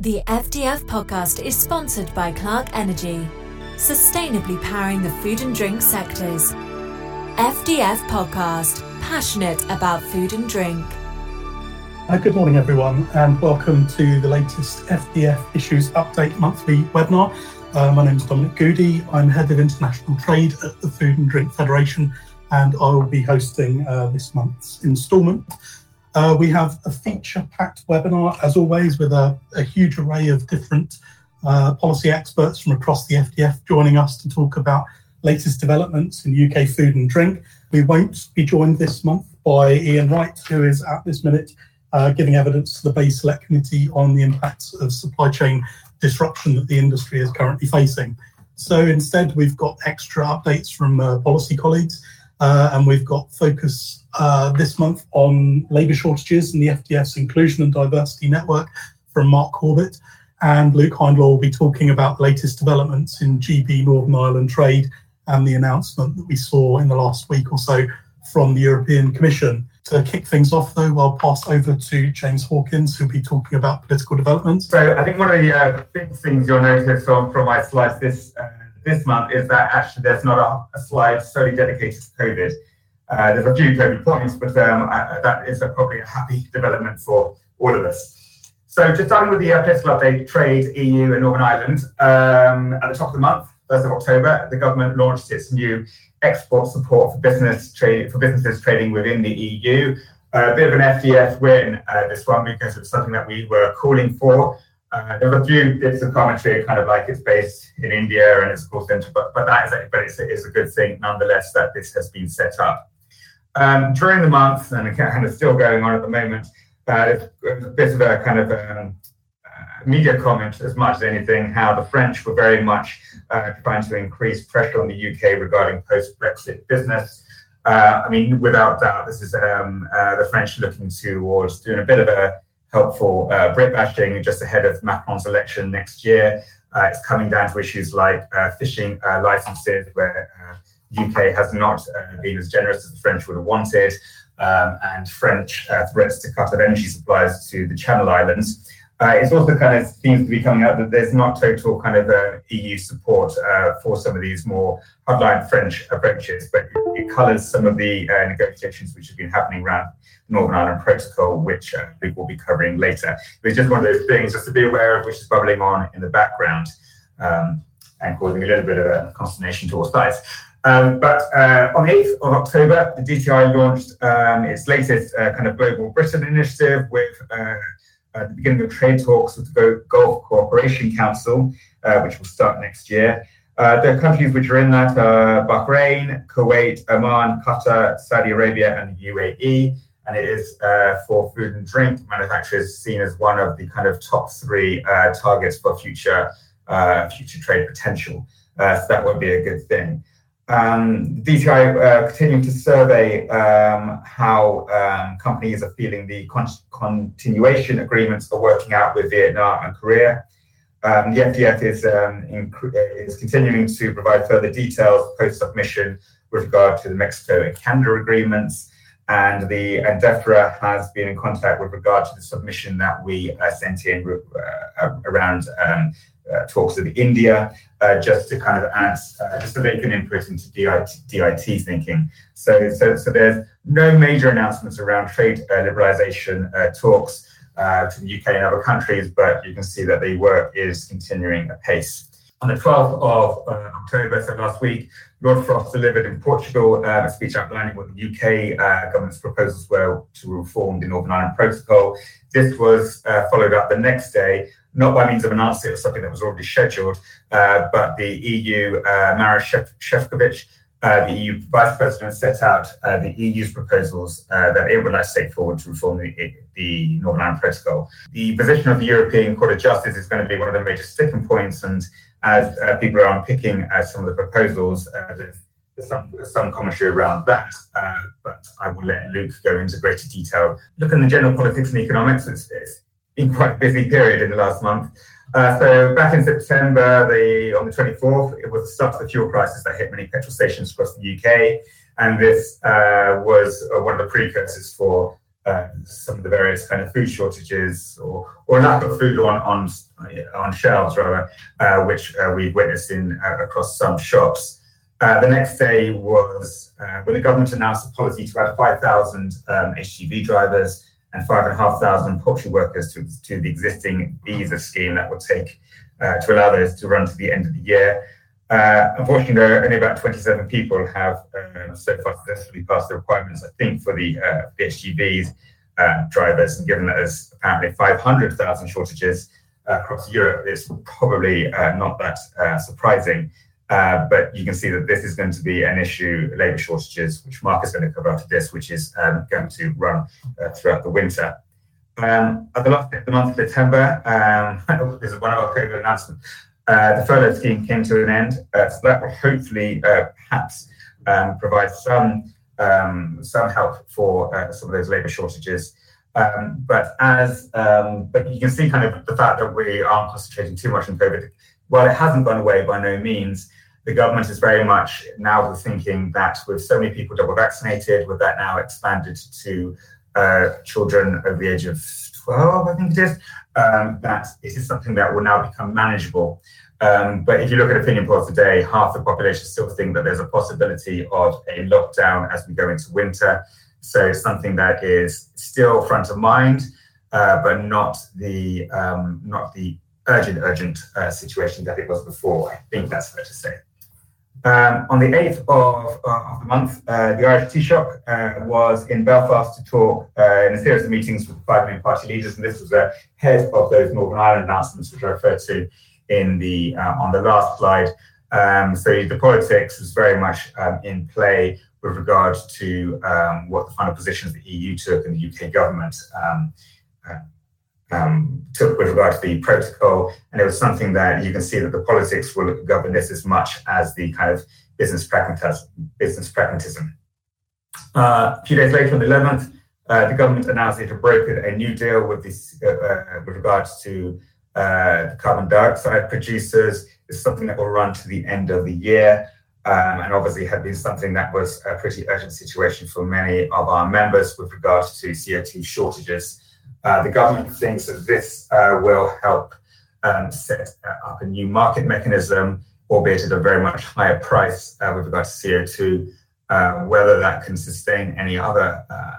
The FDF podcast is sponsored by Clark Energy, sustainably powering the food and drink sectors. FDF podcast, passionate about food and drink. Good morning, everyone, and welcome to the latest FDF Issues Update monthly webinar. Uh, my name is Dominic Goody. I'm Head of International Trade at the Food and Drink Federation, and I will be hosting uh, this month's instalment. Uh, we have a feature packed webinar, as always, with a, a huge array of different uh, policy experts from across the FDF joining us to talk about latest developments in UK food and drink. We won't be joined this month by Ian Wright, who is at this minute uh, giving evidence to the BEIS Select Committee on the impacts of supply chain disruption that the industry is currently facing. So instead, we've got extra updates from uh, policy colleagues, uh, and we've got focus uh, this month on labour shortages and the FDF Inclusion and Diversity Network from Mark Corbett. And Luke Hindlaw will be talking about the latest developments in GB Northern Ireland trade and the announcement that we saw in the last week or so from the European Commission. To kick things off, though, I'll pass over to James Hawkins, who'll be talking about political developments. So, I think one of the uh, big things you'll notice from, from my slides this uh, this month is that actually there's not a, a slide solely dedicated to COVID. Uh, there's a few COVID points, but um, I, that is a, probably a happy development for all of us. So just starting with the uh, political update, trade, EU and Northern Ireland. Um, at the top of the month, 1st of October, the government launched its new export support for business trade for businesses trading within the EU. Uh, a bit of an FDF win, uh, this one, because it's something that we were calling for. Uh, there a few bits of commentary, kind of like it's based in India and it's called center, but, but that is a, but it's it's a good thing nonetheless that this has been set up. Um, during the month, and kind of still going on at the moment, uh, it's a bit of a kind of um, uh, media comment as much as anything, how the French were very much uh, trying to increase pressure on the UK regarding post-Brexit business. Uh, I mean, without doubt, this is um, uh, the French looking towards doing a bit of a helpful Brit bashing just ahead of Macron's election next year. it's coming down to issues like fishing licenses, where UK has not uh, been as generous as the French would have wanted, um, and French uh, threats to cut off energy supplies to the Channel Islands. Uh, it's also kind of seems to be coming out that there's not total kind of uh, EU support uh, for some of these more hardline French approaches, but it, it colours some of the uh, negotiations which have been happening around Northern Ireland Protocol, which we will be covering later. It's just one of those things just to be aware of, which is bubbling on in the background um, and causing a little bit of consternation to all sides. Um, but uh, on the 8th of October, the DTI launched um, its latest uh, kind of Global Britain initiative with uh, uh the beginning of trade talks with the Gulf Cooperation Council, uh, which will start next year. Uh, the countries which are in that are Bahrain, Kuwait, Oman, Qatar, Saudi Arabia, and the UAE. And it is for food and drink manufacturers seen as one of the kind of top three targets for future future trade potential. so that would be a good thing. Um, DTI uh, continuing to survey um, how um, companies are feeling the con- continuation agreements are working out with Vietnam and Korea. Um, the FDF is, um, is continuing to provide further details post submission with regard to the Mexico and Canada agreements. And the and DEFRA has been in contact with regard to the submission that we uh, sent in uh, around um, talks with India, uh, just to kind of add, uh, just so they can input into DIT, DIT thinking. So, so, so there's no major announcements around trade uh, liberalization uh, talks uh, to the UK and other countries, but you can see that the work is continuing apace. On the 12th of October, so last week, Lord Frost delivered in Portugal a speech outlining what the UK government's proposals were to reform the Northern Ireland Protocol. This was followed up the next day not by means of an answer, it was something that was already scheduled, uh, but the EU, uh, Maroš Šefčovič, uh, the EU Vice President, set out uh, the EU's proposals uh, that it would like to take forward to reform the, the Northern Ireland Protocol. The position of the European Court of Justice is going to be one of the major sticking points, and as uh, people are unpicking uh, some of the proposals, uh, there's, some, some, commentary around that, but I will let Luke go into greater detail. Look in the general politics and economics, it's, it's been quite a busy period in the last month. Uh, so back in September, the, on the 24th, it was the start of the fuel crisis that hit many petrol stations across the UK. And this uh, was uh, one of the precursors for uh, some of the various kind of food shortages or, or lack of food on on, on shelves rather, uh, which uh, we've witnessed in uh, across some shops. The next day was when the government announced a policy to add 5,000 um, HGV drivers and 5,500 poultry workers to, to the existing visa scheme that would take to allow those to run to the end of the year. Uh, unfortunately, only about 27 people have uh, so far successfully passed the requirements, I think, for the, uh, HGVs uh, drivers. And given that there's apparently 500,000 shortages uh, across Europe, it's probably uh, not that surprising. But you can see that this is going to be an issue, labour shortages, which Mark is going to cover after this, which is um, going to run throughout the winter. Um, at the last the month of September, um, this is one of our COVID announcements. Uh, the furlough scheme came to an end, uh, so that will hopefully uh, perhaps um, provide some um, some help for uh, some of those labour shortages. Um, but as but you can see kind of the fact that we aren't concentrating too much on COVID. While it hasn't gone away by no means, the government is very much now thinking that with so many people double vaccinated, with that now expanded to uh, children over the age of 12, I think it is, um, that it is something that will now become manageable. Um, but if you look at opinion polls today, half the population still think that there's a possibility of a lockdown as we go into winter. So something that is still front of mind, uh, but not the um, not the urgent urgent uh, situation that it was before. I think that's fair to say. Um, on the 8th of, uh, of the month, uh, the Irish Taoiseach uh, was in Belfast to talk uh, in a series of meetings with five main party leaders, and this was ahead of those Northern Ireland announcements, which I referred to in the uh, on the last slide. Um, so the politics is very much um, in play with regard to um, what the final positions the EU took and the UK government um, took with regard to the protocol. And it was something that you can see that the politics will govern this as much as the kind of business pragmatism. Business pragmatism. Uh, a few days later, on the 11th, uh, the government announced it had brokered a new deal with this uh, uh with regards to uh, carbon dioxide producers. It's something that will run to the end of the year. Um, and obviously had been something that was a pretty urgent situation for many of our members with regards to CO2 shortages. Uh, the government thinks that this uh, will help um, set up a new market mechanism, albeit at a very much higher price uh, with regards to CO2. Uh, whether that can sustain any other uh,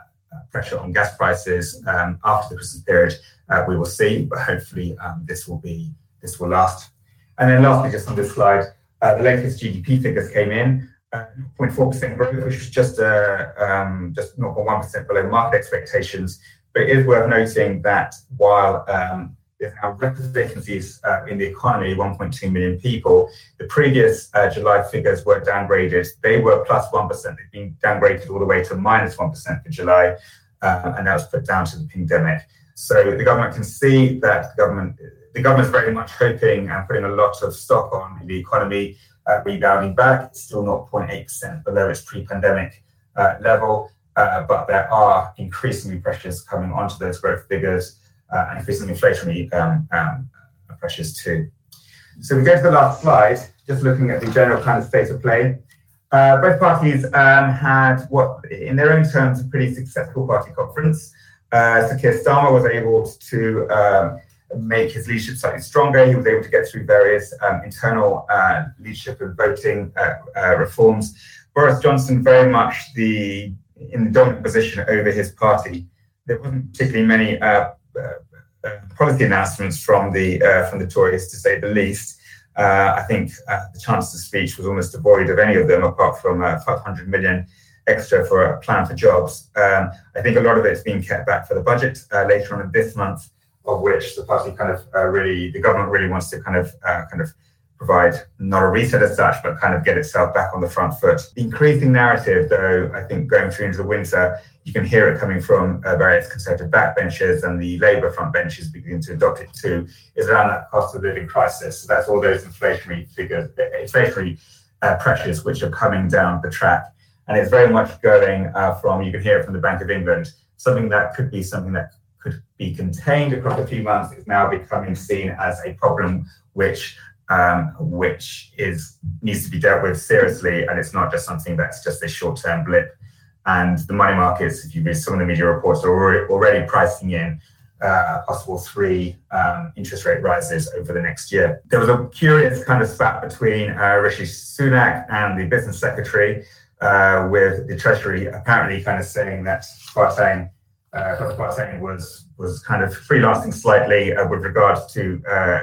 pressure on gas prices um, after the Christmas period uh, we will see, but hopefully um, this will be this will last. And then lastly, just on this slide, uh, the latest GDP figures came in, uh, 0.4% growth, which is just uh, um, just 0.1% below market expectations. But it is worth noting that while um, there's now record vacancies uh, in the economy, 1.2 million people. The previous uh, July figures were downgraded. They were plus 1. They've been downgraded all the way to minus 1 for July, uh, and that was put down to the pandemic. So the government can see that the government the government is very much hoping and putting a lot of stock on the economy uh, rebounding back. It's still not 0.8% below its pre-pandemic uh, level, uh, but there are increasingly pressures coming onto those growth figures uh, and increasing inflationary um, um, pressures too. So we go to the last slide, just looking at the general kind of state of play. Uh, both parties um, had what, in their own terms, a pretty successful party conference. Uh, so Keir Starmer was able to um, make his leadership slightly stronger. He was able to get through various um, internal uh, leadership and voting uh, uh, reforms. Boris Johnson very much the in the dominant position over his party. There wasn't particularly many uh, uh, policy announcements from the uh, from the Tories, to say the least. I think the Chancellor's speech was almost devoid of any of them, apart from 500 million extra for a plan for jobs. Um, I think a lot of it's being kept back for the budget uh, later on in this month, of which the party kind of uh, really, the government really wants to kind of uh, kind of provide not a reset as such, but kind of get itself back on the front foot. The increasing narrative, though, I think going through into the winter, you can hear it coming from uh, various Conservative backbenchers and the Labour front benches beginning to adopt it too, is around that cost of living crisis. So that's all those inflationary figures, inflationary uh, pressures which are coming down the track and it's very much going uh, from you can hear it from the Bank of England. Something that could be something that could be contained across a few months is now becoming seen as a problem which um, which is needs to be dealt with seriously, and it's not just something that's just a short-term blip. And the money markets, if you read some of the media reports, are already pricing in uh, possible three um, interest rate rises over the next year. There was a curious kind of spat between uh, Rishi Sunak and the business secretary, uh, with the Treasury apparently kind of saying that Kwarteng, uh, was was kind of freelancing slightly uh, with regards to uh,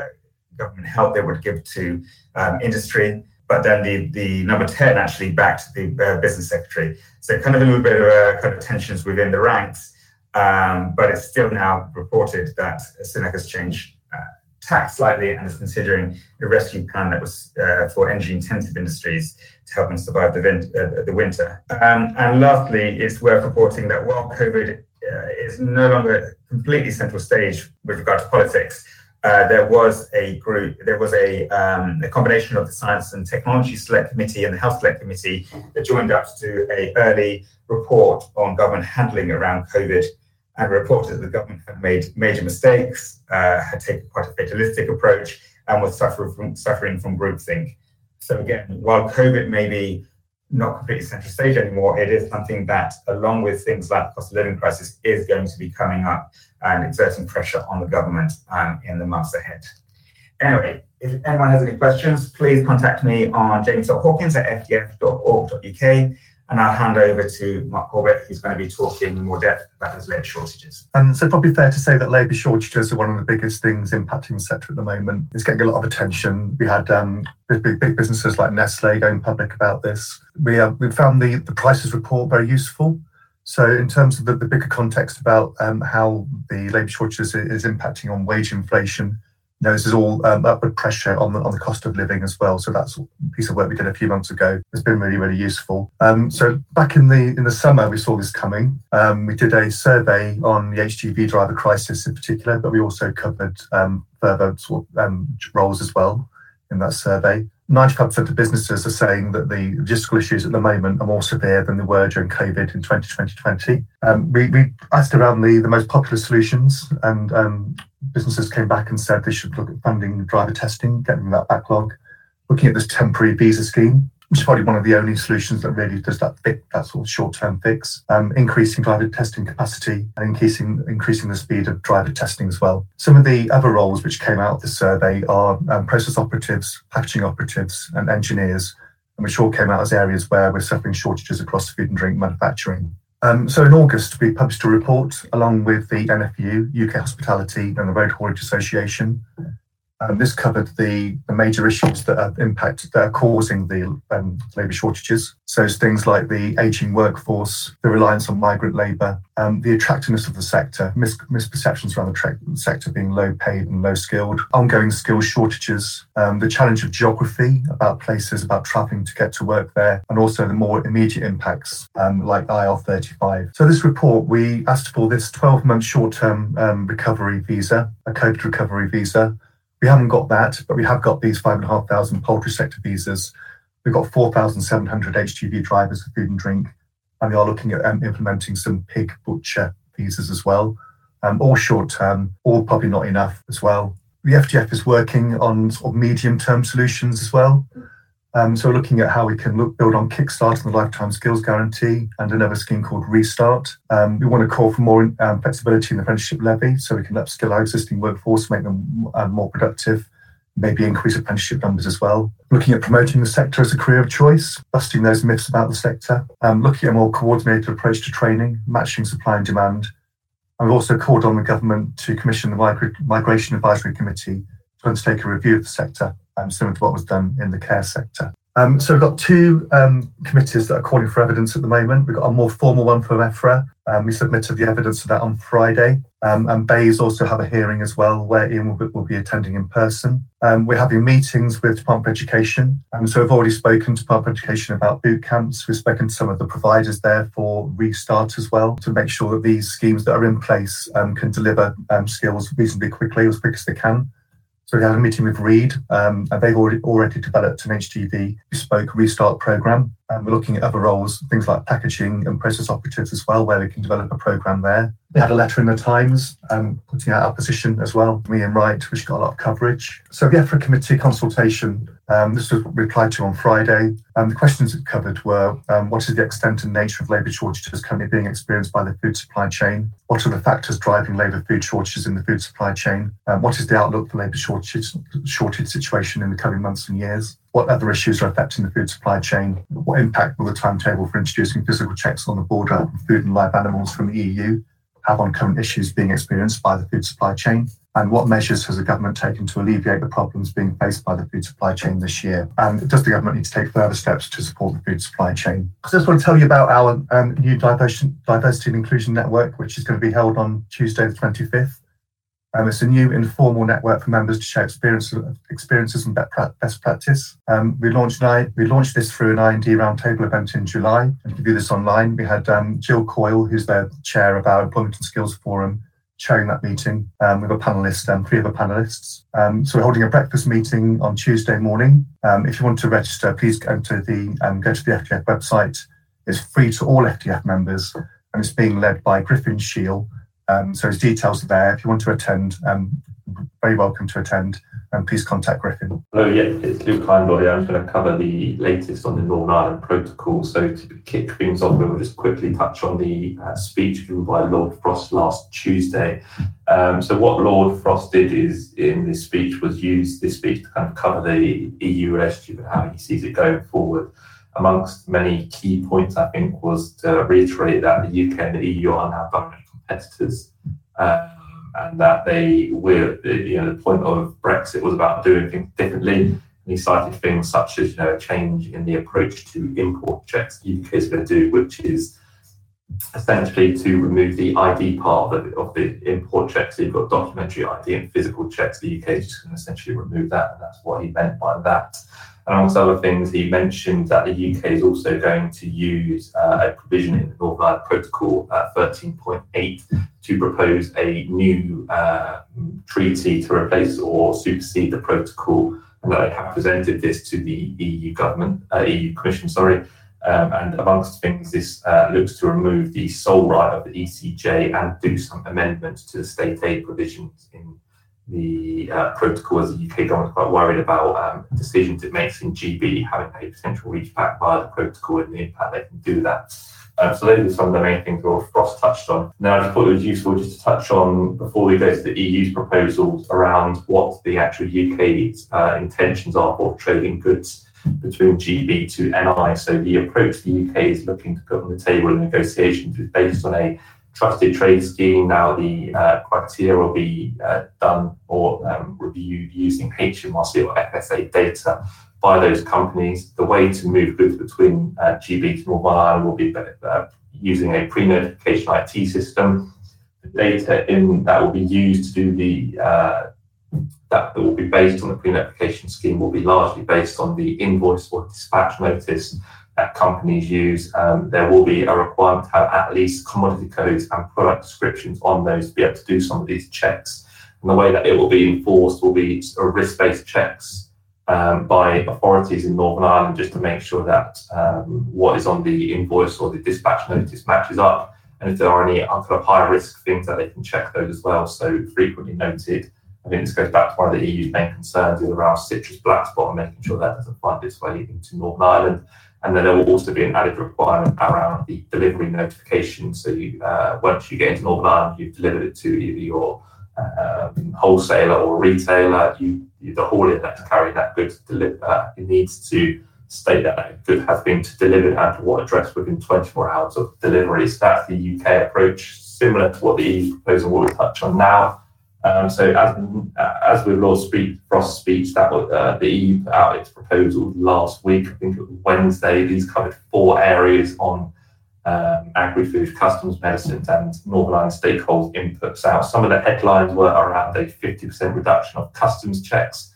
government help they would give to um, industry. But then the, the number 10 actually backed the uh, business secretary. So kind of a little bit of kind of tensions within the ranks. Um, but it's still now reported that Sunak has changed uh, tack slightly and is considering a rescue plan that was uh, for energy intensive industries to help them survive the, vin- uh, the winter. Um, and lastly, it's worth reporting that while COVID uh, is no longer completely central stage with regard to politics, uh, there was a group, there was a, um, a, combination of the Science and Technology Select Committee and the Health Select Committee that joined up to do a early report on government handling around COVID and reported that the government had made major mistakes, uh, had taken quite a fatalistic approach, and was suffering from, suffering from groupthink. So again, while COVID may be not completely central stage anymore, it is something that, along with things like the cost of living crisis, is going to be coming up and exerting pressure on the government um, in the months ahead. Anyway, if anyone has any questions, please contact me on james.hawkins at fdf.org.uk and I'll hand over to Mark Corbett, who's going to be talking in more depth about his labour shortages. And so, probably fair to say that labour shortages are one of the biggest things impacting the sector at the moment. It's getting a lot of attention. We had um, big, big businesses like Nestle going public about this. We uh, we found the the prices report very useful. So, in terms of the, the bigger context about um, how the labour shortages is impacting on wage inflation, you know, this is all um, upward pressure on the, on the cost of living as well. So that's a piece of work we did a few months ago. It's been really, really useful. Um, so back in the in the summer, we saw this coming. Um, we did a survey on the HGV driver crisis in particular, but we also covered um, further sort of, um, roles as well in that survey. 95% of businesses are saying that the logistical issues at the moment are more severe than they were during COVID in 2020. Um, we, we, asked around the, the most popular solutions, and um, businesses came back and said they should look at funding driver testing, getting that backlog, looking at this temporary visa scheme, which is probably one of the only solutions that really does that fit that sort of short-term fix. Um, increasing driver testing capacity and increasing increasing the speed of driver testing as well. Some of the other roles which came out of the survey are um, process operatives, packaging operatives, and engineers, and which all came out as areas where we're suffering shortages across food and drink manufacturing. Um, so in August, we published a report along with the NFU, UK Hospitality, and the Road Haulage Association um, this covered the, the, major issues that are impact that are causing the um, labour shortages. So things like the ageing workforce, the reliance on migrant labour, um, the attractiveness of the sector, mis- misperceptions around the tra- sector being low paid and low skilled, ongoing skills shortages, um, the challenge of geography about places, about travelling to get to work there, and also the more immediate impacts um, like IR35. So this report, we asked for this 12 month short term um, recovery visa, a COVID recovery visa we haven't got that, but we have got these 5,500 poultry sector visas. We've got 4,700 HGV drivers for food and drink, and we are looking at um, implementing some pig butcher visas as well. Um, all short term, all probably not enough as well. The FDF is working on sort of medium term solutions as well. Um, so looking at how we can look, build on Kickstart and the Lifetime Skills Guarantee and another scheme called Restart. Um, we want to call for more um, flexibility in the apprenticeship levy so we can upskill our existing workforce, make them uh, more productive, maybe increase apprenticeship numbers as well. Looking at promoting the sector as a career of choice, busting those myths about the sector, um, looking at a more coordinated approach to training, matching supply and demand. And we've also called on the government to commission the Migra- Migration Advisory Committee to undertake a review of the sector um, similar to what was done in the care sector. Um, so we've got two um, committees that are calling for evidence at the moment. We've got a more formal one from EFRA. Um, we submitted the evidence for that on Friday. Um, and BEIS also have a hearing as well, where Ian will be, will be attending in person. Um, we're having meetings with Department of Education. Um, so we've already spoken to Department of Education about boot camps. We've spoken to some of the providers there for restart as well to make sure that these schemes that are in place can deliver skills reasonably quickly, as quick as they can. So we had a meeting with Reed, um, and they've already, already developed an HGV bespoke restart program. And we're looking at other roles, things like packaging and process operatives as well, where we can develop a program there. We had a letter in the Times um, putting out our position as well, me and Wright, which got a lot of coverage. So the EFRA committee consultation Um, this was replied to on Friday. Um, the questions it covered were um, what is the extent and nature of labour shortages currently being experienced by the food supply chain? What are the factors driving labour food shortages in the food supply chain? Um, what is the outlook for labour shortage, shortage situation in the coming months and years? What other issues are affecting the food supply chain? What impact will the timetable for introducing physical checks on the border of food and live animals from the EU have on current issues being experienced by the food supply chain? And what measures has the government taken to alleviate the problems being faced by the food supply chain this year? And does the government need to take further steps to support the food supply chain? I just want to tell you about our um, new diversity, and inclusion network, which is going to be held on Tuesday, the 25th. Um, it's a new informal network for members to share experiences, experiences and best practice. Um, we launched we launched this through an IND roundtable event in July, and you can view this online. We had um, Jill Coyle, who's the chair of our Employment and Skills Forum, chairing that meeting um, with a panelist, um, three other panelists. Um, so we're holding a breakfast meeting on Tuesday morning. Um, if you want to register, please go to the um, go to the FDF website. It's free to all FDF members, and it's being led by Griffin Shield. Um, so his details are there. If you want to attend, very welcome to attend and please contact Griffin. Hello, yeah, it's Luke Kleinboy. I'm going to cover the latest on the Northern Ireland Protocol. So to kick things off, we'll just quickly touch on the uh, speech given by Lord Frost last Tuesday. Um, so what Lord Frost did is in this speech was use this speech to kind of cover the EU relationship and how he sees it going forward. Amongst many key points, I think, was to reiterate that the UK and the EU are now direct competitors. Uh, and that they were, you know, the point of Brexit was about doing things differently. And he cited things such as, you know, a change in the approach to import checks the UK is going to do, which is essentially to remove the ID part of the, of the import checks. So you've got documentary ID and physical checks. The UK is just going to essentially remove that, and that's what he meant by that. Amongst other things, he mentioned that the UK is also going to use uh, a provision in the Northern Ireland Protocol uh, 13.8 to propose a new uh, treaty to replace or supersede the protocol. And that they have presented this to the EU government, uh, EU Commission, sorry. Um, and amongst things, this uh, looks to remove the sole right of the ECJ and do some amendments to the state aid provisions in the uh, protocol as the UK government quite worried about um, decisions it makes in GB having a potential reach back via the protocol and the impact they can do that. Um, so those are some of the main things that Frost touched on. Now, I just thought it was useful just to touch on before we go to the EU's proposals around what the actual UK's uh, intentions are for trading goods between GB to NI. So the approach the UK is looking to put on the table in negotiations is based on a trusted trade scheme. Now the uh, criteria will be uh, done or um, reviewed using HMRC or FSA data by those companies. The way to move goods between uh, GB to Northern Ireland will be uh, using a pre-notification IT system. The data in that will be used to do the uh, that, that will be based on the pre-notification scheme will be largely based on the invoice or dispatch notice that companies use, um, there will be a requirement to have at least commodity codes and product descriptions on those to be able to do some of these checks. And the way that it will be enforced will be risk-based checks um, by authorities in Northern Ireland just to make sure that um, what is on the invoice or the dispatch notice matches up. And if there are any kind of high risk things that they can check those as well. So frequently noted. I think this goes back to one of the EU's main concerns is around citrus black spot and making sure that doesn't find its way into Northern Ireland. And then there will also be an added requirement around the delivery notification. So you, uh, once you get into Northern Ireland, you've delivered it to either your um, wholesaler or retailer, you, you the haulier that's carrying that good deliver, uh, it needs to state that that good has been delivered and to what address within 24 hours of delivery. So that's the UK approach, similar to what the EU proposal will touch on now. Um, so as as with Lord speech, Frost's speech, that uh, the EU put out its proposal last week. I think it was Wednesday. These covered four areas on um, agri-food, customs, medicines, and Northern Ireland stakeholders inputs out. Some of the headlines were around a 50% reduction of customs checks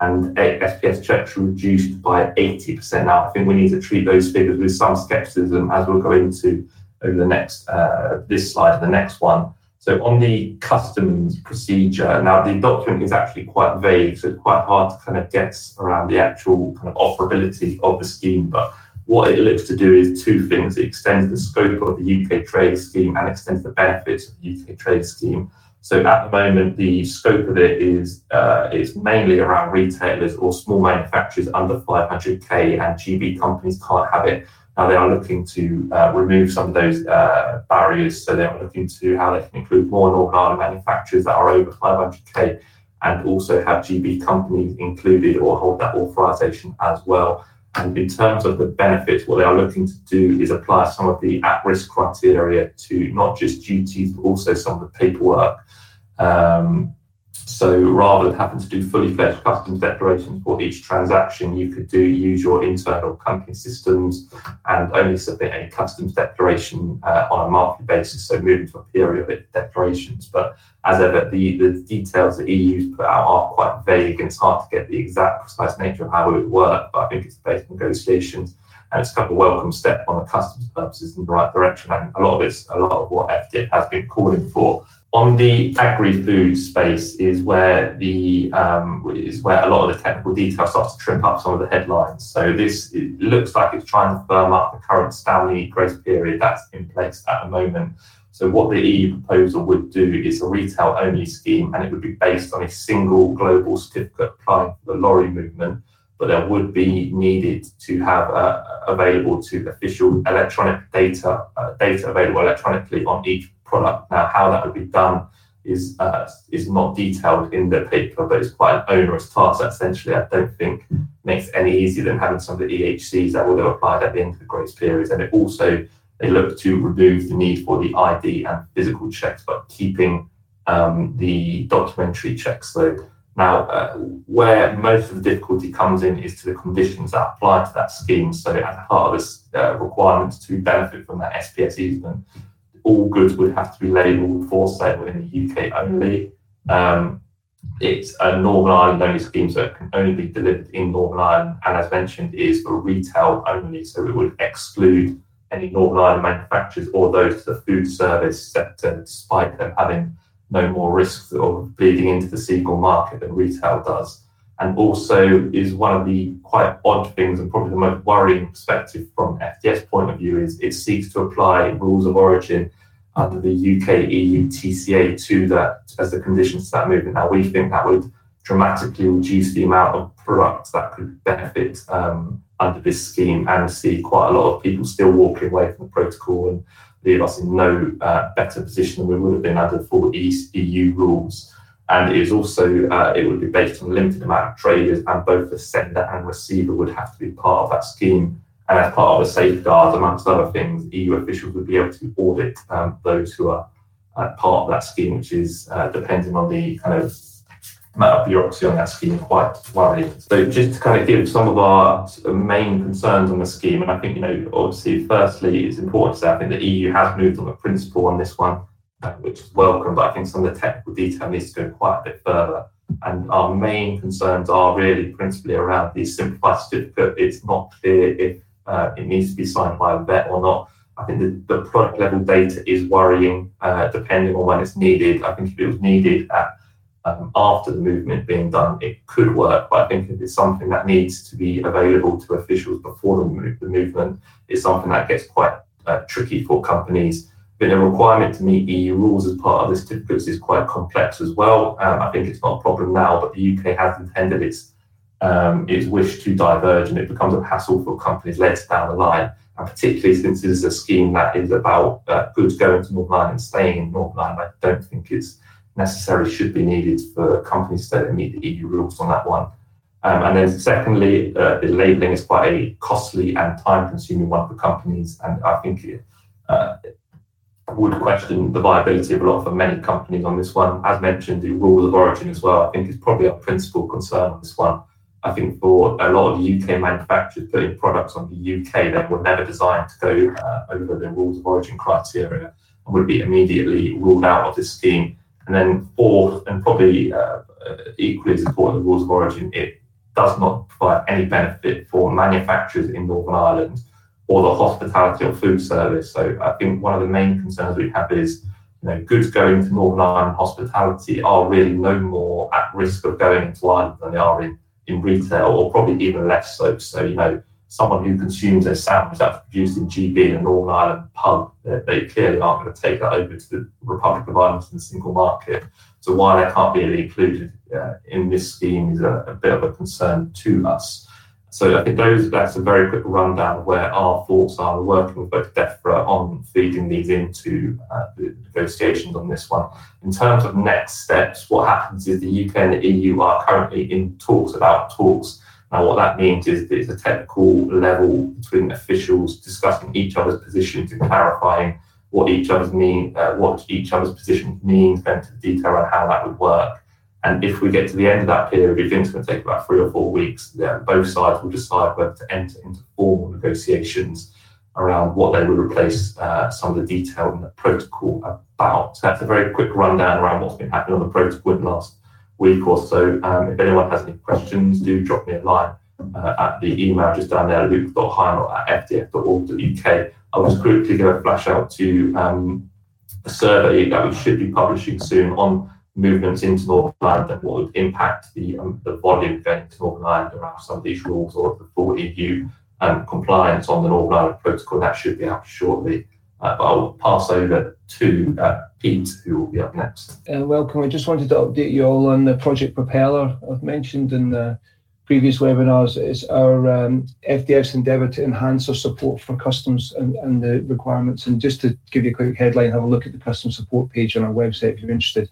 and SPS checks reduced by 80%. Now, I think we need to treat those figures with some skepticism as we'll go into over the next, uh, this slide and the next one. So on the customs procedure, now the document is actually quite vague, so it's quite hard to kind of guess around the actual kind of operability of the scheme. But what it looks to do is two things. It extends the scope of the UK trade scheme and extends the benefits of the UK trade scheme. So at the moment, the scope of it is uh, is mainly around retailers or small manufacturers under 500k, and GB companies can't have it. Now they are looking to uh, remove some of those uh, barriers, so they are looking to how they can include more Northern Ireland manufacturers that are over 500k, and also have GB companies included or hold that authorization as well. And in terms of the benefits, what they are looking to do is apply some of the at-risk criteria to not just duties, but also some of the paperwork. Um, so rather than having to do fully fledged customs declarations for each transaction, you could do use your internal company systems and only submit a customs declaration uh, on a monthly basis. So moving to a periodic declarations. But as ever, the, the details that EU's put out are quite vague and it's hard to get the exact precise nature of how it would work. But I think it's based on negotiations and it's a kind of a welcome step on the customs purposes in the right direction. And a lot of it's a lot of what FDF has been calling for on the agri-food space is where the um, is where a lot of the technical detail starts to trim up some of the headlines. So this looks like it's trying to firm up the current STAMNI grace period that's in place at the moment. So what the EU proposal would do is a retail-only scheme, and it would be based on a single global certificate applying for the lorry movement. But there would be needed to have uh, available to official electronic data uh, data available electronically on each product. Now, how that would be done is uh, is not detailed in the paper, but it's quite an onerous task that essentially I don't think makes any easier than having some of the EHCs that would have applied at the end of the grace period. And it also they look to remove the need for the ID and physical checks, but keeping um, the documentary checks. So now, uh, where most of the difficulty comes in is to the conditions that apply to that scheme. So, as part of this uh, requirement to benefit from that SPS easement, all goods would have to be labelled for sale in the UK only. Um, it's a Northern Ireland only scheme, so it can only be delivered in Northern Ireland. And as mentioned, is for retail only, so it would exclude any Northern Ireland manufacturers or those to the food service sector, despite them having no more risks of bleeding into the single market than retail does. And also is one of the quite odd things and probably the most worrying perspective from FDF point of view is it seeks to apply rules of origin under the UK EU TCA to that as the conditions to that movement. Now we think that would dramatically reduce the amount of products that could benefit um, under this scheme and see quite a lot of people still walking away from the protocol and leave us in no uh, better position than we would have been under full EU rules. And it is also, uh, it would be based on a limited amount of traders, and both the sender and receiver would have to be part of that scheme. And as part of the safeguards, amongst other things, EU officials would be able to audit um, those who are uh, part of that scheme, which is uh, depending on the kind of amount of bureaucracy on that scheme, quite worrying. So just to kind of give some of our main concerns on the scheme, and I think, you know, obviously, firstly, it's important to say I think the EU has moved on the principle on this one which is welcome, but I think some of the technical detail needs to go quite a bit further. And our main concerns are really principally around the simplified certificate. It's not clear if uh, it needs to be signed by a vet or not. I think the, the product level data is worrying, uh, depending on when it's needed. I think if it was needed at, um, after the movement being done, it could work. But I think if it's something that needs to be available to officials before the, the movement, it's something that gets quite uh, tricky for companies been a requirement to meet EU rules as part of the certificates is quite complex as well. Um, I think it's not a problem now, but the UK has intended its um, its wish to diverge, and it becomes a hassle for companies later down the line. And particularly since this is a scheme that is about uh, goods going to Northern Ireland and staying in Northern Ireland, I don't think it's necessarily should be needed for companies to meet the EU rules on that one. Um, and then secondly, uh, the labelling is quite a costly and time-consuming one for companies, and I think it, uh, would question the viability of a lot for many companies on this one. As mentioned, the rules of origin as well, I think is probably our principal concern on this one. I think for a lot of UK manufacturers putting products on the UK, they were never designed to go uh, over the rules of origin criteria and would be immediately ruled out of this scheme. And then fourth, and probably uh, equally as important, the rules of origin, it does not provide any benefit for manufacturers in Northern Ireland or the hospitality or food service. So I think one of the main concerns we have is you know, goods going to Northern Ireland hospitality are really no more at risk of going into Ireland than they are in, in retail, or probably even less so. So, you know, someone who consumes a sandwich that's produced in GB, in a Northern Ireland pub, they clearly aren't going to take that over to the Republic of Ireland in the single market. So why they can't be included uh, in this scheme is a, a, bit of a concern to us. So I think those that's a very quick rundown of where our thoughts are. We're working with both DEFRA on feeding these into uh, the negotiations on this one. In terms of next steps, what happens is the UK and the EU are currently in talks about talks Now, what that means is that it's a technical level between officials discussing each other's positions and clarifying what each other's mean, uh, what each other's position means, then to detail around how that would work. And if we get to the end of that period, which is going to take about three or four weeks, then both sides will decide whether to enter into formal negotiations around what they would replace uh, some of the detail in the protocol about. So that's a very quick rundown around what's been happening on the protocol in the last week or so. Um, if anyone has any questions, do drop me a line uh, at the email just down there, luke.heinel at fdf.org.uk. I'll just quickly give a flash out to um, a survey that we should be publishing soon on movements into Northern Ireland and what would impact the, um, the volume going to Northern Ireland around some of these rules or the full EU um, compliance on the Northern Ireland Protocol. That should be out shortly. Uh, but I'll pass over to uh, Pete, who will be up next. Uh, welcome. I just wanted to update you all on the Project Propeller. I've mentioned in the previous webinars is our um, FDF's endeavour to enhance our support for customs and, and, the requirements. And just to give you a quick headline, have a look at the custom support page on our website if you're interested.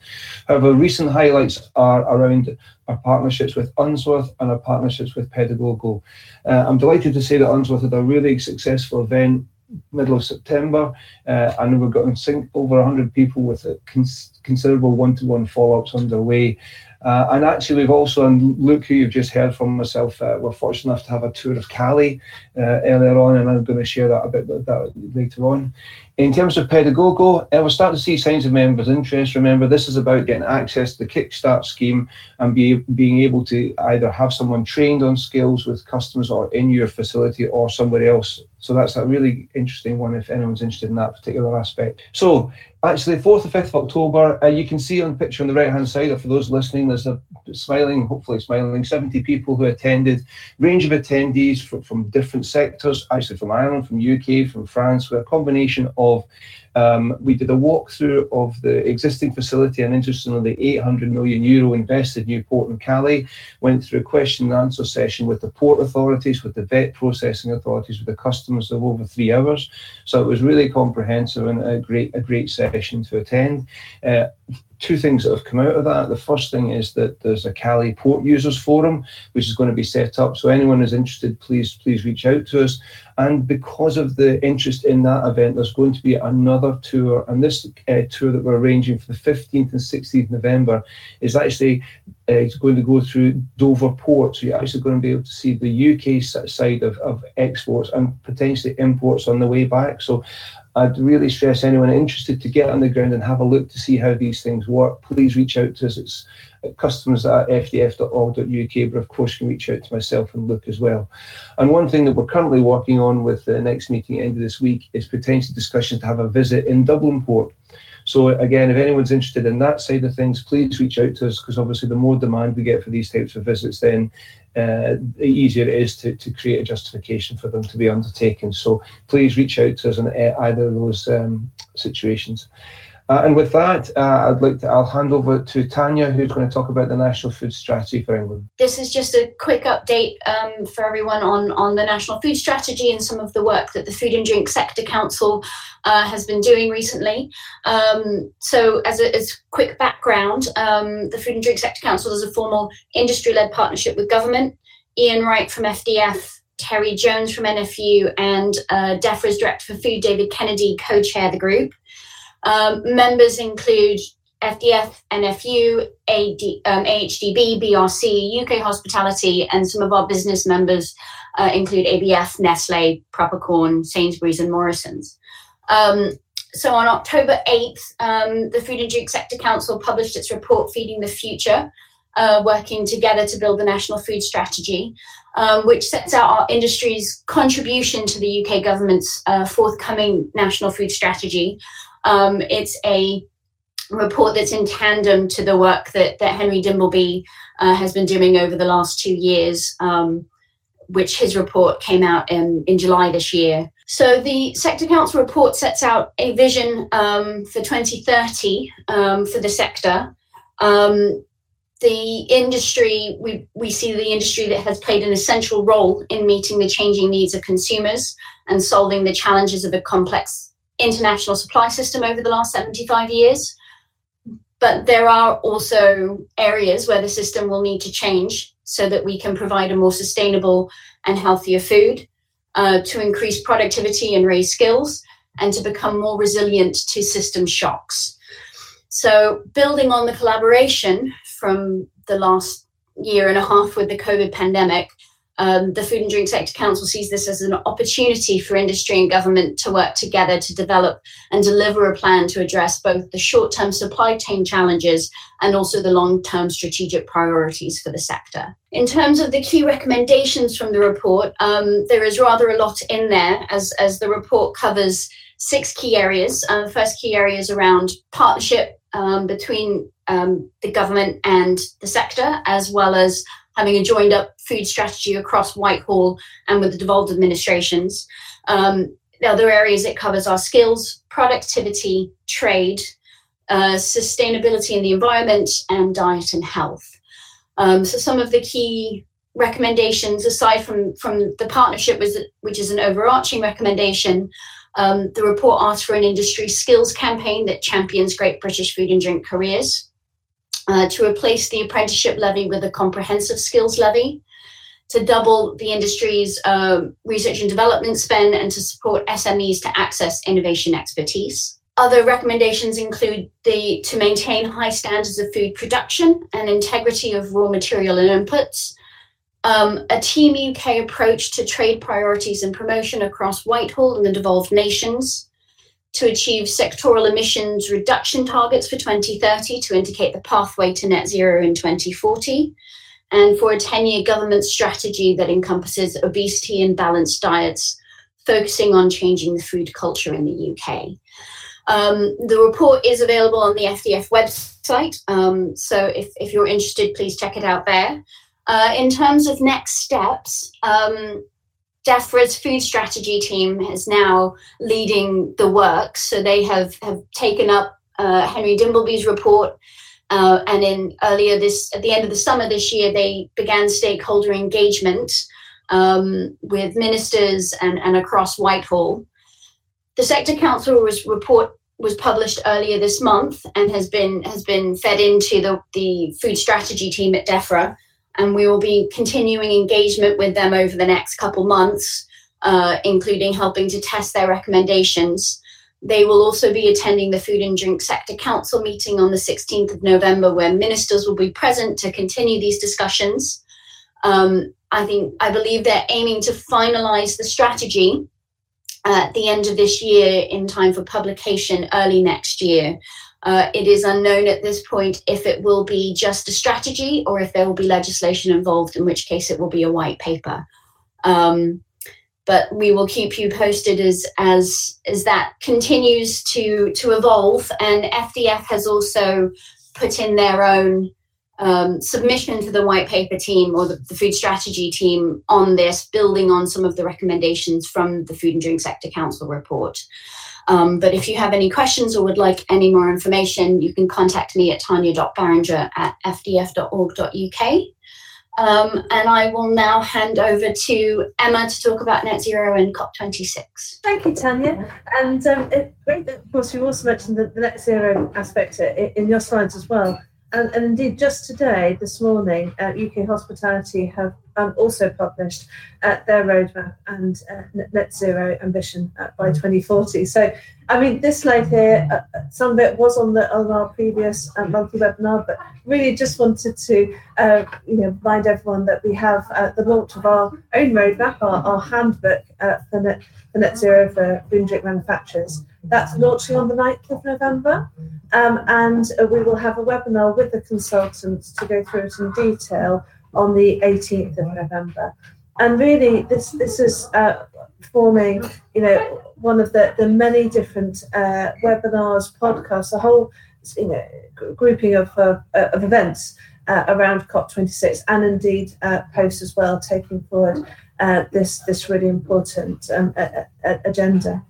However, recent highlights are around our partnerships with Unsworth and our partnerships with Pedagogo. Uh, I'm delighted to say that Unsworth had a really successful event middle of September, uh, and we've got over 100 people with cons- considerable one-to-one follow-ups underway. Uh, and actually, we've also, and Luke, who you've just heard from myself, uh, we're fortunate enough to have a tour of Calais uh, earlier on, and I'm going to share that a bit that later on. In terms of Pedagogo, uh, we're starting to see signs of members' interest. Remember, this is about getting access to the Kickstart scheme and be, being able to either have someone trained on skills with customers or in your facility or somewhere else. So that's a really interesting one if anyone's interested in that particular aspect. So actually 4th and 5th of October, uh, you can see on the picture on the right hand side, or for those listening, there's a smiling, hopefully smiling, 70 people who attended, range of attendees from, from different sectors, actually from Ireland, from UK, from France, with a combination of um, we did a walkthrough of the existing facility and interestingly, the 800 million euro invested new port in Calais. Went through a question and answer session with the port authorities, with the vet processing authorities, with the customers of over three hours. So it was really comprehensive and a great, a great session to attend. Uh, two things that have come out of that. The first thing is that there's a Calais Port Users Forum, which is going to be set up. So anyone is interested, please please reach out to us. And because of the interest in that event, there's going to be another tour, and this uh, tour that we're arranging for the 15th and 16th November is actually uh, going to go through Dover Port. So you're actually going to be able to see the UK side of, of exports and potentially imports on the way back. So I'd really stress anyone interested to get on the ground and have a look to see how these things work. Please reach out to us. It's customers at fdf.org.uk, but of course, you can reach out to myself and Luke as well. And one thing that we're currently working on with the next meeting end of this week is potential discussion to have a visit in Dublin Port. So again, if anyone's interested in that side of things, please reach out to us because obviously the more demand we get for these types of visits, then uh, the easier it is to, to create a justification for them to be undertaken. So please reach out to us in either of those um, situations. Uh, and with that, uh, I'd like to, I'll hand over to Tanya, who's going to talk about the National Food Strategy for England. This is just a quick update um, for everyone on, on the National Food Strategy and some of the work that the Food and Drink Sector Council uh, has been doing recently. Um, so, as a as quick background, um, the Food and Drink Sector Council is a formal industry led partnership with government. Ian Wright from FDF, Terry Jones from NFU, and uh, DEFRA's Director for Food, David Kennedy, co chair the group. Um, members include FDF, NFU, AD, um, AHDB, BRC, UK Hospitality, and some of our business members uh, include ABF, Nestle, Propercorn, Sainsbury's, and Morrison's. Um, so on October 8th, um, the Food and Drink Sector Council published its report, Feeding the Future, uh, working together to build the national food strategy, um, which sets out our industry's contribution to the UK government's uh, forthcoming national food strategy. Um, it's a report that's in tandem to the work that, that Henry Dimbleby uh, has been doing over the last two years. Um, which his report came out in, in July this year. So the Sector Council report sets out a vision um, for 2030 um, for the sector. Um, the industry, we, we see the industry that has played an essential role in meeting the changing needs of consumers and solving the challenges of a complex international supply system over the last 75 years. But there are also areas where the system will need to change so that we can provide a more sustainable and healthier food, uh, to increase productivity and raise skills, and to become more resilient to system shocks. So, building on the collaboration from the last year and a half with the COVID pandemic, um, the Food and Drink Sector Council sees this as an opportunity for industry and government to work together to develop and deliver a plan to address both the short term supply chain challenges and also the long term strategic priorities for the sector. In terms of the key recommendations from the report, um, there is rather a lot in there as, as the report covers six key areas. Uh, the first key area is around partnership um, between um, the government and the sector, as well as having a joined up food strategy across Whitehall and with the devolved administrations. Um, the other areas it covers are skills, productivity, trade, uh, sustainability in the environment, and diet and health. Um, so some of the key recommendations, aside from from the partnership, was, which is an overarching recommendation, um, the report asks for an industry skills campaign that champions great British food and drink careers uh, to replace the apprenticeship levy with a comprehensive skills levy, to double the industry's uh, research and development spend, and to support SMEs to access innovation expertise. Other recommendations include the to maintain high standards of food production and integrity of raw material and inputs, um, a Team UK approach to trade priorities and promotion across Whitehall and the devolved nations, to achieve sectoral emissions reduction targets for 2030 to indicate the pathway to net zero in 2040, and for a 10 year government strategy that encompasses obesity and balanced diets, focusing on changing the food culture in the UK. Um, the report is available on the FDF website, um, so if, if you're interested, please check it out there. Uh, in terms of next steps, um, DEFRA's food strategy team is now leading the work. So they have, have taken up uh, Henry Dimbleby's report. Uh, and in earlier this, at the end of the summer this year, they began stakeholder engagement um, with ministers and, and across Whitehall. The Sector Council was report was published earlier this month and has been has been fed into the, the food strategy team at DEFRA and we will be continuing engagement with them over the next couple months, uh, including helping to test their recommendations. They will also be attending the Food and Drink Sector Council meeting on the 16th of November, where ministers will be present to continue these discussions. Um, I think I believe they're aiming to finalise the strategy at the end of this year in time for publication early next year. Uh, it is unknown at this point if it will be just a strategy or if there will be legislation involved, in which case it will be a white paper. Um, but we will keep you posted as as as that continues to to evolve. And FDF has also put in their own um, submission to the white paper team or the, the, food strategy team on this, building on some of the recommendations from the Food and Drink Sector Council report. Um, but if you have any questions or would like any more information, you can contact me at tanya.barringer at fdf.org.uk. Um, and I will now hand over to Emma to talk about net zero and COP26. Thank you, Tanya. And um, it, great that, of course, you also mentioned the, the net zero aspect in your slides as well. And, and, indeed, just today, this morning, uh, UK Hospitality have um, also published uh, their roadmap and uh, net zero ambition uh, by 2040. So, I mean, this slide here, uh, uh, some of it was on the on our previous monthly webinar, but really just wanted to, you know, remind everyone that we have the launch of our own roadmap, our, our handbook for net, for net zero for food drink manufacturers. That's launching on the 9th of November. Um, and uh, we will have a webinar with the consultants to go through it in detail on the 18th of November. And really, this this is uh, forming, you know, one of the, the many different uh, webinars, podcasts, a whole you know grouping of uh, of events uh, around COP26 and indeed uh, post as well, taking forward uh, this, this really important um, agenda.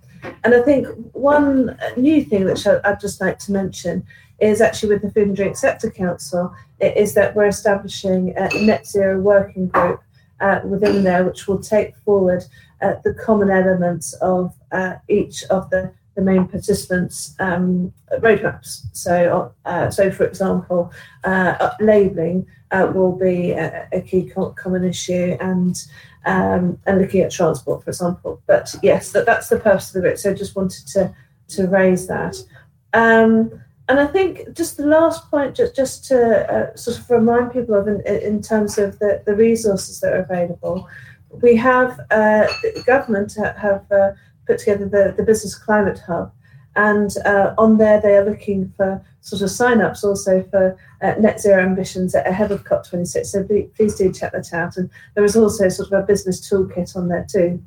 And I think one new thing that I'd just like to mention is actually with the Food and Drink Sector Council is that we're establishing a net zero working group uh, within there, which will take forward uh, the common elements of uh, each of the, the main participants' um, roadmaps. So, uh, so for example, uh, labelling uh, will be a, a, key common issue, and um, and looking at transport, for example. But yes, that, that's the purpose of the group. So, just wanted to to raise that. Um, and I think just the last point, just, just to uh, sort of remind people of in, in terms of the, the resources that are available, we have uh, government have uh, put together the, the Business Climate Hub, and uh, on there they are looking for sort of sign-ups also for uh, net zero ambitions ahead of COP26. So be, please do check that out. And there is also sort of a business toolkit on there too.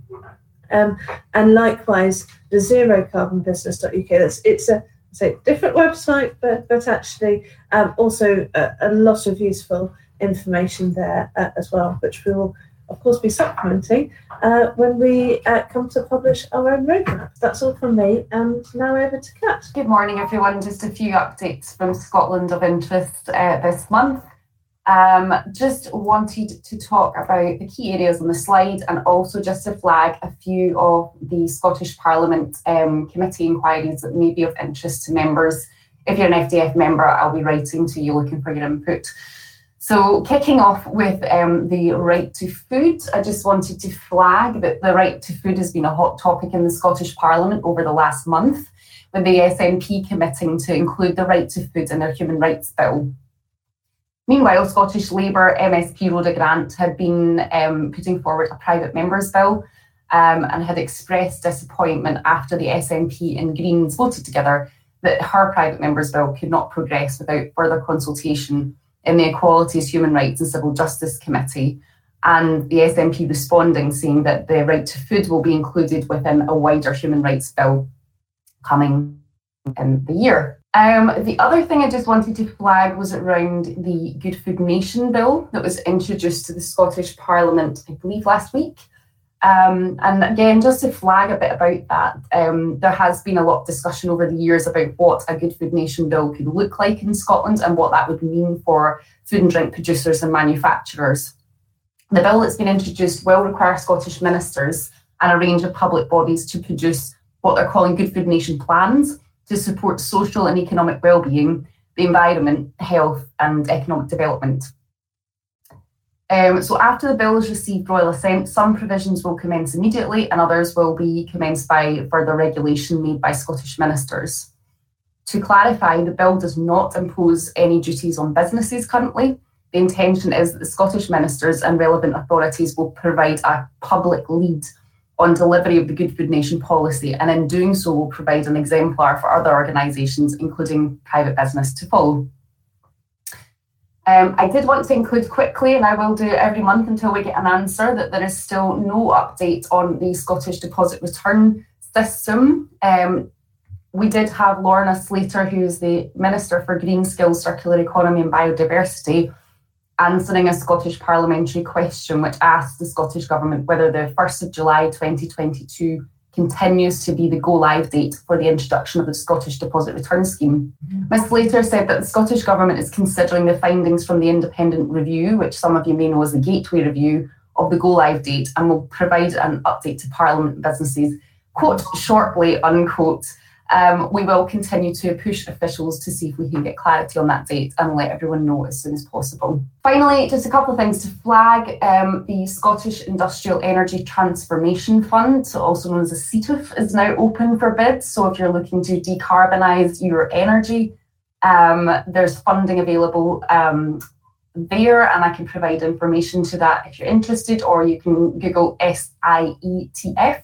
Um, and likewise, the zero carbon. That's it's a so different website, but but actually um, also a, a, lot of useful information there uh, as well, which we will of course be supplementing uh, when we uh, come to publish our own roadmap. That's all from me, and now over to Kat. Good morning, everyone. Just a few updates from Scotland of interest uh, this month. Um, just wanted to talk about the key areas on the slide and also just to flag a few of the Scottish Parliament um, committee inquiries that may be of interest to members. If you're an FDF member, I'll be writing to you looking for your input. So, kicking off with um, the right to food, I just wanted to flag that the right to food has been a hot topic in the Scottish Parliament over the last month, with the SNP committing to include the right to food in their human rights bill. Meanwhile, Scottish Labour MSP Rhoda Grant had been um, putting forward a private members bill um, and had expressed disappointment after the SNP and Greens voted together that her private members bill could not progress without further consultation in the Equalities, Human Rights and Civil Justice Committee. And the SNP responding, saying that the right to food will be included within a wider human rights bill coming in the year. Um, the other thing I just wanted to flag was around the Good Food Nation bill that was introduced to the Scottish Parliament, I believe, last week. Um, and again, just to flag a bit about that, um, there has been a lot of discussion over the years about what a Good Food Nation bill could look like in Scotland and what that would mean for food and drink producers and manufacturers. The bill that's been introduced will require Scottish ministers and a range of public bodies to produce what they're calling Good Food Nation plans to support social and economic well-being, the environment, health and economic development. Um, so after the bill has received royal assent, some provisions will commence immediately and others will be commenced by further regulation made by Scottish ministers. To clarify, the bill does not impose any duties on businesses currently. The intention is that the Scottish ministers and relevant authorities will provide a public lead on delivery of the Good Food Nation policy, and in doing so, will provide an exemplar for other organisations, including private business, to follow. Um, I did want to include quickly, and I will do every month until we get an answer, that there is still no update on the Scottish deposit return system. Um, we did have Lorna Slater, who is the Minister for Green Skills, Circular Economy and Biodiversity, answering a Scottish parliamentary question which asked the Scottish Government whether the 1st of July 2022 continues to be the go live date for the introduction of the Scottish Deposit Return Scheme. Ms. Slater said that the Scottish Government is considering the findings from the independent review, which some of you may know as the Gateway Review, of the go live date and will provide an update to Parliament businesses, quote, shortly, unquote, um, we will continue to push officials to see if we can get clarity on that date and let everyone know as soon as possible. Finally, just a couple of things to flag. Um, the Scottish Industrial Energy Transformation Fund, so also known as the SIETF, is now open for bids. So if you're looking to decarbonise your energy, um, there's funding available um, there, and I can provide information to that if you're interested, or you can Google SIETF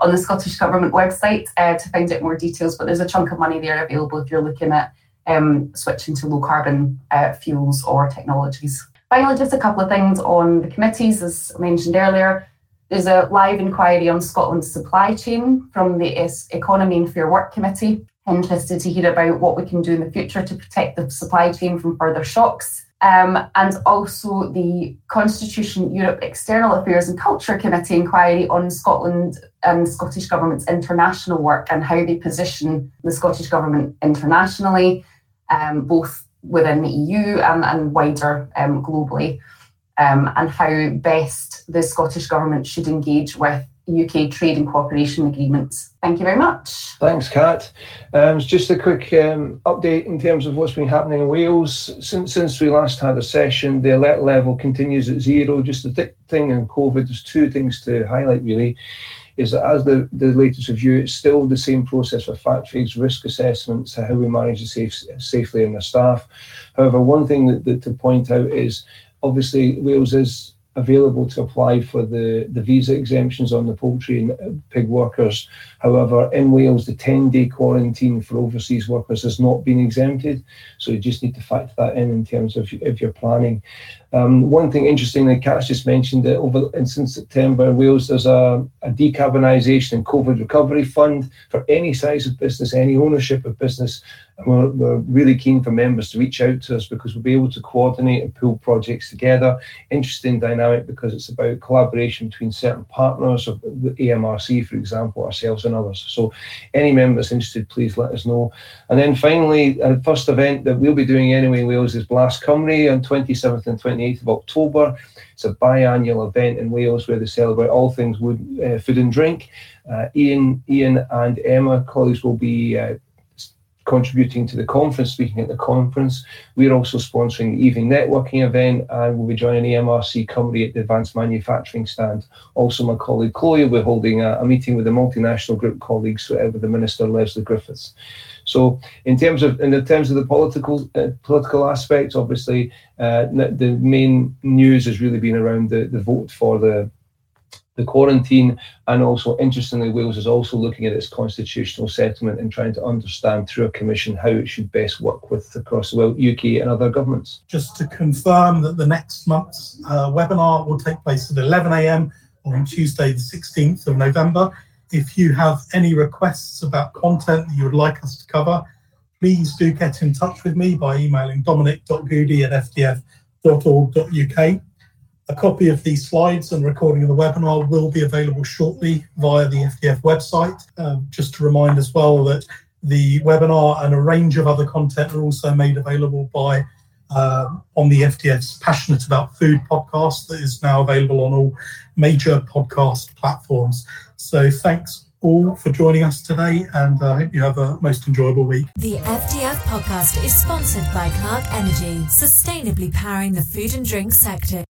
on the Scottish Government website uh, to find out more details. But there's a chunk of money there available if you're looking at um, switching to low carbon uh, fuels or technologies. Finally, just a couple of things on the committees, as mentioned earlier. There's a live inquiry on Scotland's supply chain from the Economy and Fair Work Committee. Interested to hear about what we can do in the future to protect the supply chain from further shocks. Um, and also the Constitution Europe External Affairs and Culture Committee inquiry on Scotland and Scottish Government's international work and how they position the Scottish Government internationally, um, both within the EU and, and wider um, globally, um, and how best the Scottish Government should engage with UK trade and cooperation agreements. Thank you very much. Thanks, Kat. Um, just a quick um, update in terms of what's been happening in Wales. Since, since we last had a session, the alert level continues at zero. Just the th- thing in COVID, there's two things to highlight really. Is that as the, the latest review, it's still the same process for factories, risk assessments, how we manage the safe, safely and the staff. However, one thing that, that to point out is obviously Wales is available to apply for the, the visa exemptions on the poultry and uh, pig workers. However, in Wales, the 10 day quarantine for overseas workers has not been exempted. So you just need to factor that in in terms of if you're planning. Um, one thing interesting that just mentioned that over since September, in Wales, there's a, a decarbonisation and COVID recovery fund for any size of business, any ownership of business. And we're, we're really keen for members to reach out to us because we'll be able to coordinate and pull projects together. Interesting dynamic because it's about collaboration between certain partners of the AMRC, for example, ourselves and others. So, any member that's interested, please let us know. And then finally, the first event that we'll be doing anyway in Wales is BlasCymru on 27th and 28th of October. It's a biannual event in Wales where they celebrate all things wood, uh, food and drink. Uh, Ian, Ian, and Emma, colleagues, will be uh, contributing to the conference, speaking at the conference. We're also sponsoring the evening networking event and we'll be joining AMRC Cymru at the Advanced Manufacturing stand. Also, my colleague Chloe will be holding a, a meeting with the multinational group colleagues with the Minister Lesley Griffiths. So, in terms of in terms of the political uh, political aspects, obviously, uh, the main news has really been around the, the vote for the the quarantine. And also, interestingly, Wales is also looking at its constitutional settlement and trying to understand through a commission how it should best work with across the UK and other governments. Just to confirm that the next month's uh, webinar will take place at 11 a.m. on Tuesday, the 16th of November. If you have any requests about content that you would like us to cover, please do get in touch with me by emailing dominic.goody at fdf.org.uk. A copy of these slides and recording of the webinar will be available shortly via the FDF website. Um, just to remind as well that the webinar and a range of other content are also made available by uh, on the FDF's Passionate About Food podcast that is now available on all major podcast platforms. So thanks all for joining us today and I hope you have a most enjoyable week. The FDF podcast is sponsored by Clarke Energy, sustainably powering the food and drink sector.